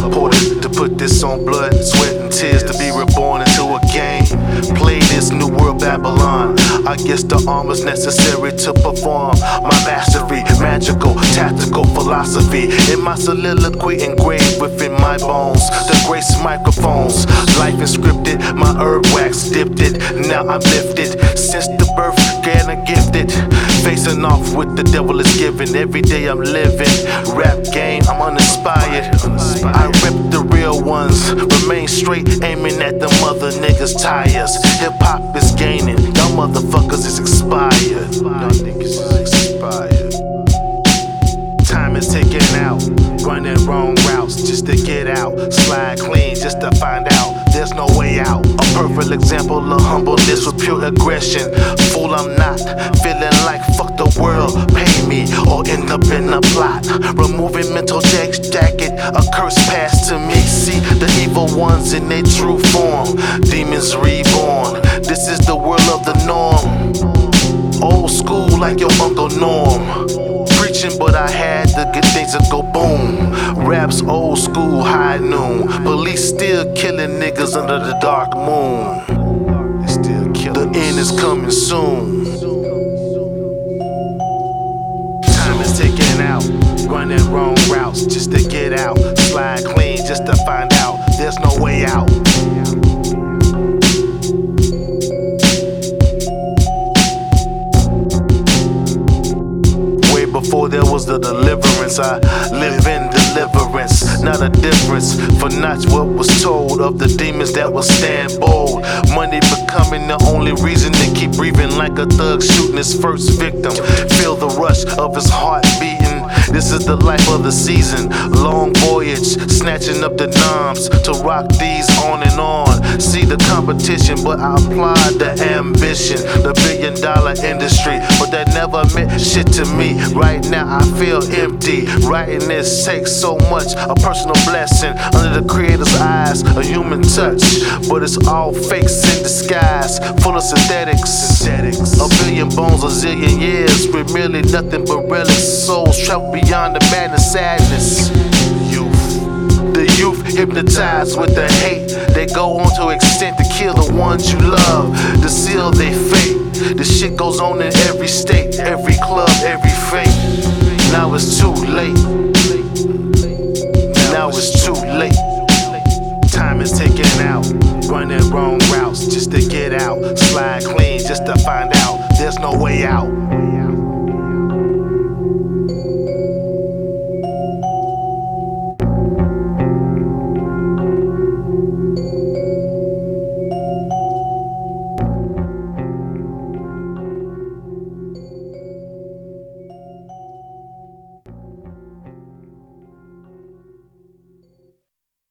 Teleported to put this on blood, sweat, and tears to be reborn into a game. Play this new world Babylon. I guess the armor's necessary to perform my mastery, magical, tactical philosophy. In my soliloquy engraved within my bones, the grace microphones. Life inscripted, my herb wax dipped it. Now I'm lifted since the birth, getting gifted. Facing off with the devil is given. Every day I'm living. Rap game, I'm uninspired. Remain straight, aiming at the mother niggas' tires. Hip hop is gaining. Y'all motherfuckers is expired. Is ticking out. Running wrong routes just to get out. Slide clean just to find out there's no way out. A perfect example of humbleness with pure aggression. Fool, I'm not. Feeling like fuck the world. Pay me or end up in a plot. Removing mental jack's jacket. A curse passed to me. See the evil ones in their true form. Demons reborn. Preaching, but I had to get things to go boom. Raps old school, high noon. Police still killing niggas under the dark moon. Still killing. The end is coming soon. Time is ticking out. Running wrong routes just to get out. Slide clean just to find out there's no way out. Before there was the deliverance, I live in deliverance. Not a difference for not what was told of the demons that will stand bold. Money becoming the only reason to keep breathing like a thug shooting his first victim. Feel the rush of his heart beating. This is the life of the season. Long voyage, snatching up the noms to rock these on and on. See the competition, but I applaud the ambition. The billion dollar industry, but that never meant shit to me. Right now I feel empty. Writing this takes so much, a personal blessing. Under the creator's eyes, a human touch. But it's all fakes in disguise, full of synthetics. synthetics. A billion bones, a zillion years, with merely nothing but relics. Souls travel beyond the madness, sadness. Youth. The youth hypnotized with the hate. They go on to extent to kill the ones you love, to seal their fate. The shit goes on in every state, every club, every fate. Now it's too late. Now it's too late. Time is ticking out. Running wrong routes just to get out. Slide clean just to find out there's no way out.